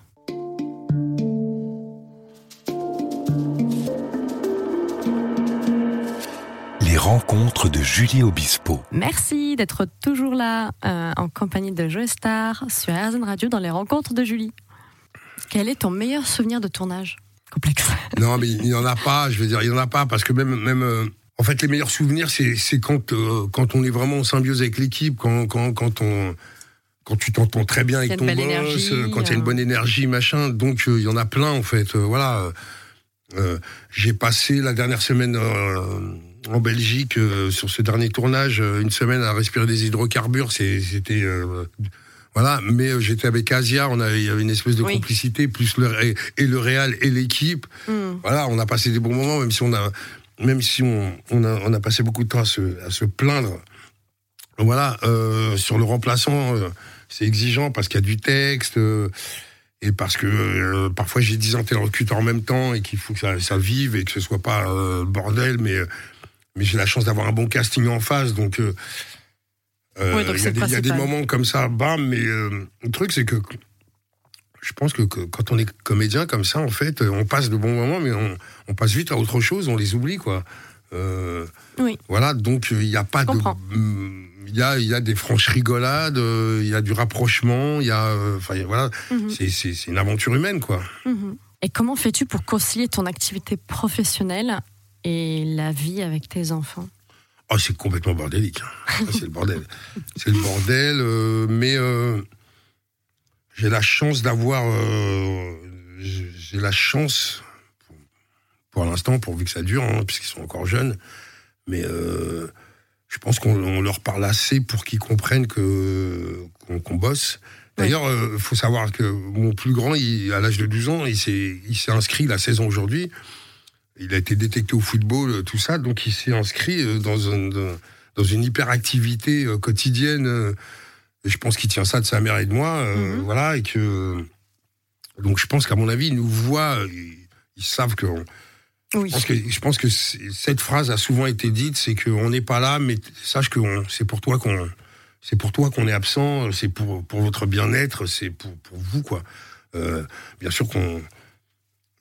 Rencontre de Julie Obispo. Merci d'être toujours là euh, en compagnie de Joe Star sur RZN Radio dans les rencontres de Julie. Quel est ton meilleur souvenir de tournage? Complexe. Non, mais il n'y en a pas, je veux dire, il n'y en a pas, parce que même. même euh, en fait, les meilleurs souvenirs, c'est quand, euh, quand on est vraiment en symbiose avec l'équipe, quand, quand, quand on quand tu t'entends très bien avec ton boss, quand il y a une bonne énergie, machin. Donc il y en a plein en fait. voilà. J'ai passé la dernière semaine en Belgique euh, sur ce dernier tournage euh, une semaine à respirer des hydrocarbures. C'était euh, voilà, mais j'étais avec Asia, on avait, il y avait une espèce de complicité, plus le et le Real et l'équipe. Hmm. Voilà, on a passé des bons moments, même si on a même si on, on, a, on a passé beaucoup de temps à se, à se plaindre. Voilà, sur le remplaçant, c'est exigeant parce qu'il y a du texte et parce que parfois j'ai 10 interlocuteurs en même temps et qu'il faut que ça, ça, vive et que ce soit pas bordel, mais mais j'ai la chance d'avoir un bon casting en face, donc. Euh, euh, il y, a des moments comme ça, bam, mais euh, le truc, c'est que je pense que, quand on est comédien comme ça, en fait, on passe de bons moments, mais on, passe vite à autre chose, on les oublie, quoi. oui. Voilà, donc il n'y a pas de. Il y a, y a des franches rigolades, il y a du rapprochement, il y a. Enfin, voilà, mhm. c'est une aventure humaine, quoi. Mhm. Et comment fais-tu pour concilier ton activité professionnelle et la vie avec tes enfants Oh, c'est complètement bordélique. Hein. c'est le bordel. C'est le bordel, euh, mais euh, j'ai la chance d'avoir. Euh, j'ai la chance, pour, l'instant, pourvu que ça dure, hein, puisqu'ils sont encore jeunes, mais je pense qu'on leur parle assez pour qu'ils comprennent que qu'on bosse. D'ailleurs, il faut savoir que mon plus grand, à l'âge de 12 ans, il s'est inscrit la saison aujourd'hui il a été détecté au football, euh, tout ça, donc il s'est inscrit euh, dans, dans une hyperactivité euh, quotidienne. je pense qu'il tient ça de sa mère et de moi, mhm. voilà, et que donc je pense qu'à mon avis, ils nous voient, ils, savent que. Oui. Je, pense que, cette phrase a souvent été dite, c'est qu'on n'est pas là, mais sache que c'est pour toi qu'on c'est pour toi qu'on est absent, c'est pour pour votre bien-être, c'est pour, pour vous quoi. bien sûr qu'on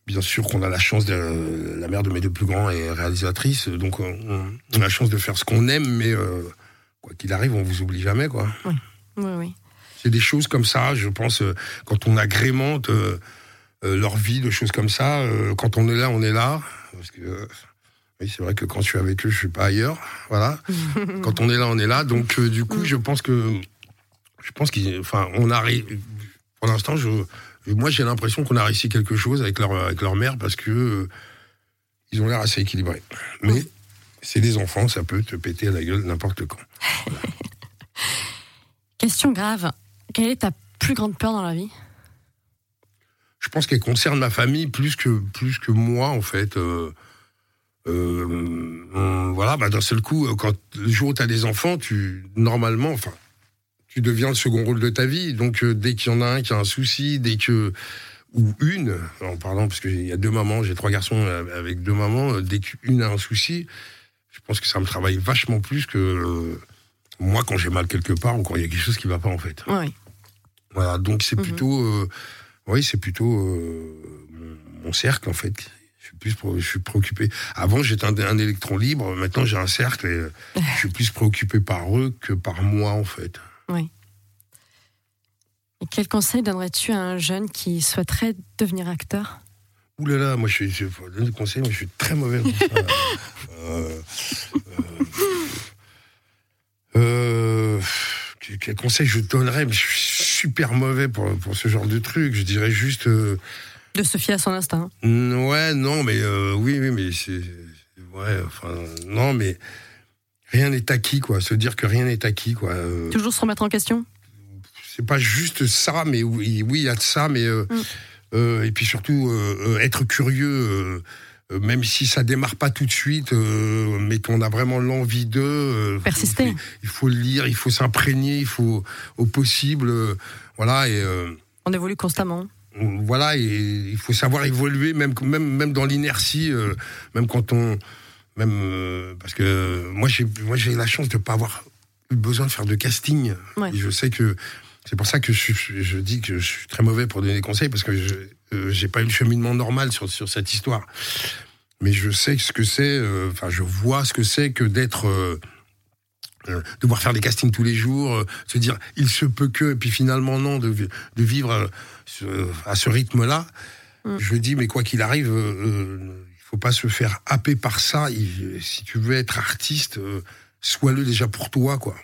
Bien sûr qu'on a la chance de la mère de mes deux plus grands est réalisatrice, donc on, a la chance de faire ce qu'on aime, mais euh, quoi qu'il arrive, on vous oublie jamais, quoi. Oui, oui, oui. C'est des choses comme ça, je pense, euh, quand on agrémente euh, leur vie de choses comme ça, quand on est là, on est là, parce que oui, c'est vrai que quand je suis avec eux, je suis pas ailleurs, voilà. quand on est là, on est là, donc du coup, mm. je pense que, je pense qu'on on arrive. Pour l'instant, je moi, j'ai l'impression qu'on a réussi quelque chose avec leur, avec leur mère parce que euh, ils ont l'air assez équilibrés. Mais c'est des enfants, ça peut te péter à la gueule n'importe quand. Question grave. Quelle est ta plus grande peur dans la vie? Je pense qu'elle concerne ma famille plus que, plus que moi, en fait. Euh, euh, voilà, bah, d'un seul coup, quand le jour où tu as des enfants, tu normalement, enfin, tu deviens le second rôle de ta vie. Donc euh, dès qu'il y en a un qui a un souci, dès que ou une, en parlant parce qu'il y a deux mamans, j'ai trois garçons euh, avec deux mamans, euh, dès qu'une a un souci, je pense que ça me travaille vachement plus que moi quand j'ai mal quelque part ou quand il y a quelque chose qui va pas en fait. Oui. Voilà, donc c'est Mhm. plutôt, euh, oui, c'est plutôt euh, mon, mon cercle en fait. Je suis plus, je suis préoccupé. Avant, j'étais un, un électron libre. Maintenant, j'ai un cercle et euh, je suis plus préoccupé par eux que par moi en fait. Et quel conseil donnerais-tu à un jeune qui souhaiterait devenir acteur? Ouh là là, moi je suis, je, moi je suis très mauvais euh, euh, euh, quel- conseil je donnerais? Je suis super mauvais pour, pour ce genre de truc. Je dirais juste. euh, De se fier à son instinct. Ouais, non, mais euh, oui, oui, mais c'est. Ouais, enfin, non, mais rien n'est acquis, quoi. Se dire que rien n'est acquis, quoi. Euh, Toujours se remettre en question? C'est pas juste ça, mais oui, oui, il y a de ça, mais. euh, Mm. euh, et puis surtout, être curieux, même si ça démarre pas tout de suite, mais qu'on a vraiment l'envie de. Persister. Il faut, il faut le lire, il faut s'imprégner, il faut, au possible. voilà, et. On évolue constamment. voilà, et il faut savoir évoluer, même, même, même dans l'inertie, euh, même quand on. Même, euh, parce que moi, j'ai moi, j'ai la chance de ne pas avoir eu besoin de faire de casting. Ouais. Et je sais que. C'est pour ça que je, je dis que je suis très mauvais pour donner des conseils, parce que je n'ai pas eu le cheminement normal sur, sur cette histoire. Mais je sais ce que c'est, euh, enfin, je vois ce que c'est que d'être. euh, euh, devoir faire des castings tous les jours, euh, se dire il se peut que, et puis finalement non, de, de vivre euh, à ce rythme-là. Mm. Je dis, mais quoi qu'il arrive, euh, euh, faut pas se faire happer par ça. Il- si tu veux être artiste, euh, sois-le déjà pour toi, quoi.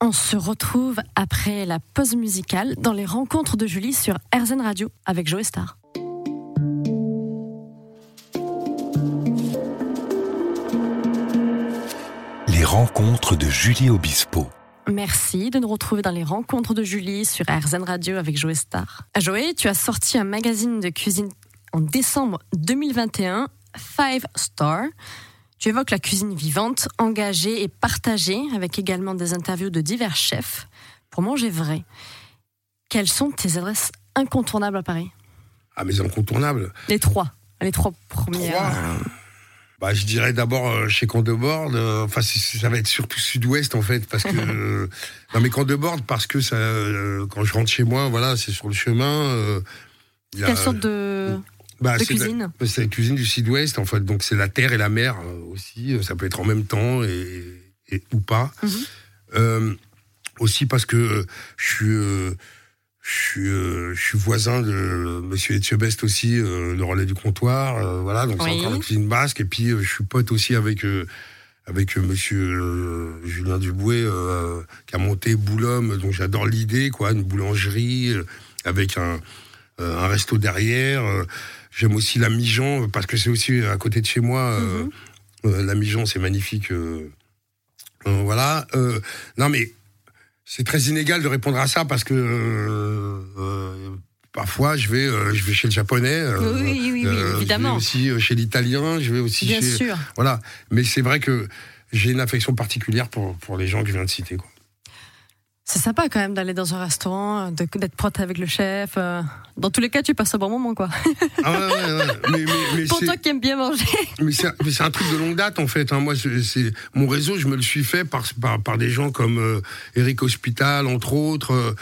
On se retrouve après la pause musicale dans les rencontres de Julie sur RZN Radio avec Joe Star. Les rencontres de Julie Obispo. Merci de nous retrouver dans les rencontres de Julie sur RZN Radio avec Joe Star. Joé, tu as sorti un magazine de cuisine en décembre 2021, Five Star. Tu évoques la cuisine vivante, engagée et partagée, avec également des interviews de divers chefs pour manger vrai. Quelles sont tes adresses incontournables à Paris? Ah, mais incontournable. Les trois. Les trois premières. Trois Bah, je dirais d'abord euh, chez Candebord. euh, Enfin, ça va être surtout Sud-Ouest en fait, parce que euh, non mais Candebord parce que ça, euh, quand je rentre chez moi, voilà, c'est sur le chemin. euh, Quelle sorte de, bah, de c'est la- cuisine C'est la cuisine du Sud-Ouest, en fait. Donc, c'est la terre et la mer euh, aussi. Ça peut être en même temps et, et- ou pas. Mhm. Euh, aussi parce que euh, je suis. euh, je suis, euh, je suis voisin de Monsieur Etchebest aussi, euh, le relais du comptoir, euh, voilà, donc c'est encore la cuisine basque. Et puis euh, je suis pote aussi avec euh, avec euh, Monsieur euh, Julien Dubouet euh, qui a monté Boulhomme, donc j'adore l'idée, quoi, une boulangerie euh, avec un euh, un resto derrière. Euh, J'aime aussi la Mijan parce que c'est aussi à côté de chez moi. euh, Mhm. euh, la Mijan, c'est magnifique. euh, euh, voilà. Euh, non, mais c'est très inégal de répondre à ça parce que euh, euh, parfois je vais, euh, je vais chez le japonais. euh, Oui, oui, oui, euh, évidemment. Je vais aussi euh, chez l'italien. Je vais aussi Bien chez. sûr. Voilà. Mais c'est vrai que j'ai une affection particulière pour, pour les gens que je viens de citer. Quoi. C'est sympa quand même d'aller dans un restaurant, d'être pote avec le chef. euh. Dans tous les cas, tu passes un bon moment, quoi. Ah ouais, ouais, ouais. Mais, mais, mais Pour c'est- toi qui aimes bien manger. Mais c'est un truc de longue date en fait. hein. Moi, c'est- mon réseau, je me le suis fait par par, par des gens comme euh, Eric Hospital, entre autres, euh,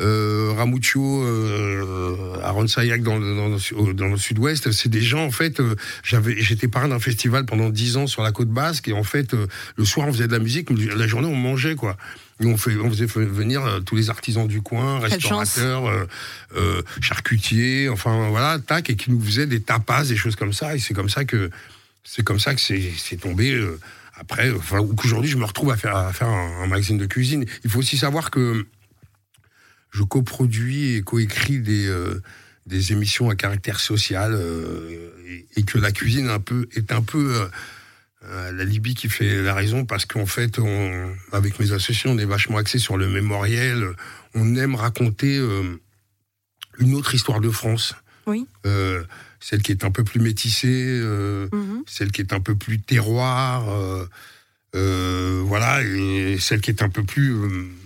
euh, Ramuccio, euh, Aaron Sayak dans le, dans le, dans Sud-Ouest. C'est des gens en fait. euh, J'avais, j'étais parrain d'un festival pendant dix ans sur la côte basque et en fait, le soir on faisait de la musique, la journée on mangeait quoi. Et on, fait, on faisait venir euh, tous les artisans du coin, restaurateurs, euh, euh, charcutiers, enfin voilà, tac, et qui nous faisaient des tapas, des choses comme ça. Et c'est comme ça que c'est comme ça que c'est tombé. après, enfin, ou qu'aujourd'hui je me retrouve à faire, à faire un, un magazine de cuisine. Il faut aussi savoir que je coproduis et coécris des, des émissions à caractère social euh, et, et que la cuisine un peu, est un peu euh, la Libye qui fait la raison parce qu'en fait, on, avec mes associés, on est vachement axé sur le mémoriel. On aime raconter euh, une autre histoire de France. Oui. Euh, celle qui est un peu plus métissée, euh, Mhm. celle qui est un peu plus terroir, voilà, et celle qui est un peu plus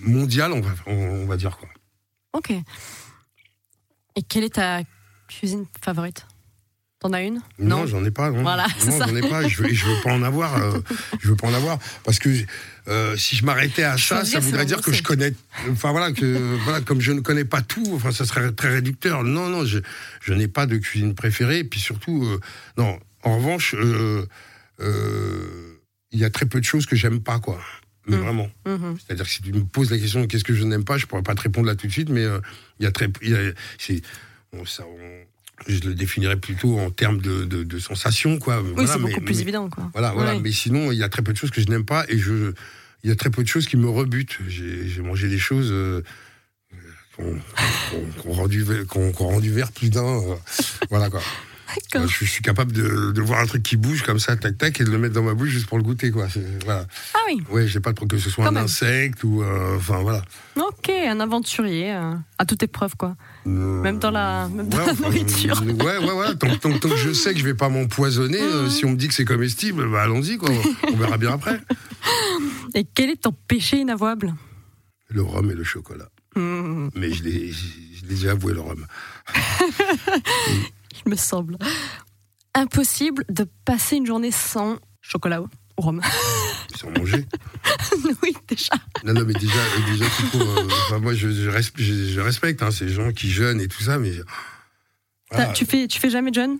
mondiale, on va, on va dire quoi. Ok. Et quelle est ta cuisine favorite? T'en as une? Non, j'en ai pas. Non, Voilà, non j'en ai pas. Je veux, je veux pas en avoir. euh, je veux pas en avoir parce que euh, si je m'arrêtais à ça, ça voudrait dire que je connais. Enfin voilà, que voilà, comme je ne connais pas tout, enfin ça serait très réducteur. Non, non, je, je n'ai pas de cuisine préférée. Et puis surtout, euh, non. En revanche, il y a très peu de choses que j'aime pas, quoi. Mais Mm. vraiment. Mhm. C'est-à-dire que si tu me poses la question de qu'est-ce que je n'aime pas, je pourrais pas te répondre là tout de suite, mais il y a très, il y a- c'est, on- ça, on- je le définirais plutôt en termes de, de, de sensations, quoi. Oui, c'est beaucoup plus évident, quoi. Voilà. Mais sinon, il y a très peu de choses que je n'aime pas et je, il y a très peu de choses qui me rebutent. J'ai mangé des choses euh, qu'on qu'on- qu'on rend du ver- qu'on- qu'on rend du vert plus d'un. euh, voilà quoi. D'accord. Je, je suis capable de, de voir un truc qui bouge comme ça, tac tac, et de le mettre dans ma bouche juste pour le goûter, quoi. Voilà. Ah oui, Ouais, j'ai pas de que ce soit Quand un même. insecte ou, euh, enfin voilà. ok, un aventurier, euh, à toute épreuve, quoi. Même dans la, même dans Ouais, la enfin, nourriture. Ouais, ouais, ouais. Tant, tant- tant que je sais que je vais pas m'empoisonner, euh, Mhm. si on me dit que c'est comestible, bah allons-y, quoi. On verra bien après. Et quel est ton péché inavouable? Le rhum et le chocolat. Hmm, Mais je l'ai déjà avoué, le rhum. Il me semble. Impossible de passer une journée sans chocolat ou rhum. Sans manger. oui, déjà. Non, non, mais déjà, euh, déjà court, euh, enfin, moi, je, je, res- je- je respecte hein, ces gens qui jeûnent et tout ça, mais. Tu, fais, tu fais jamais de jeûne?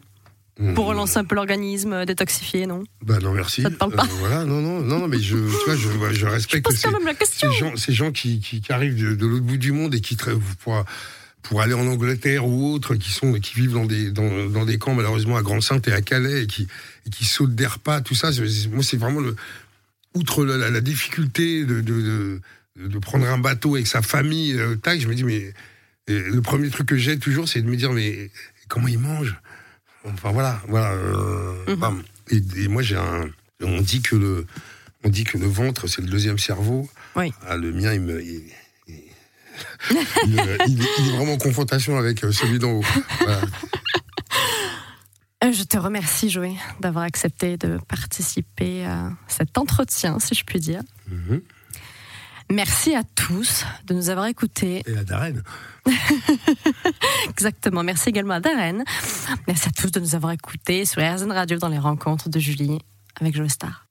Mm. Pour relancer un peu l'organisme, euh, détoxifier, non? Bah non, merci. Ça te parle pas? Voilà, non, non, non, non, mais je, tu vois, je, ouais, je respecte Pose quand même la question. ces gens, ces gens qui, qui, qui arrivent de, de l'autre bout du monde et qui pour, pour aller en Angleterre ou autre, qui sont, qui vivent dans des, dans, dans des camps malheureusement à Grande-Sainte et à Calais et qui, et qui sautent des repas, tout ça. Moi, c'est vraiment le, outre la, la- la difficulté de, de, de, de prendre un bateau avec sa famille, euh, tac, je me dis mais le premier truc que j'ai toujours, c'est de me dire mais comment ils mangent? Enfin voilà, voilà. euh, Mhm. et, et moi j'ai un, on dit que le, on dit que le ventre c'est le deuxième cerveau. Oui. Ah, le mien il me, il, il- il, il est, vraiment en confrontation avec euh, celui d'en haut. Voilà. Euh, Je te remercie, Joé, d'avoir accepté de participer à cet entretien, si je puis dire. Mhm. Merci à tous de nous avoir écoutés. Et la Darren. Exactement. Merci également à Darren. Merci à tous de nous avoir écoutés sur RZN Radio dans les rencontres de Julie avec Joe Star.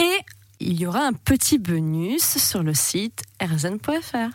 Et il y aura un petit bonus sur le site rzn.fr.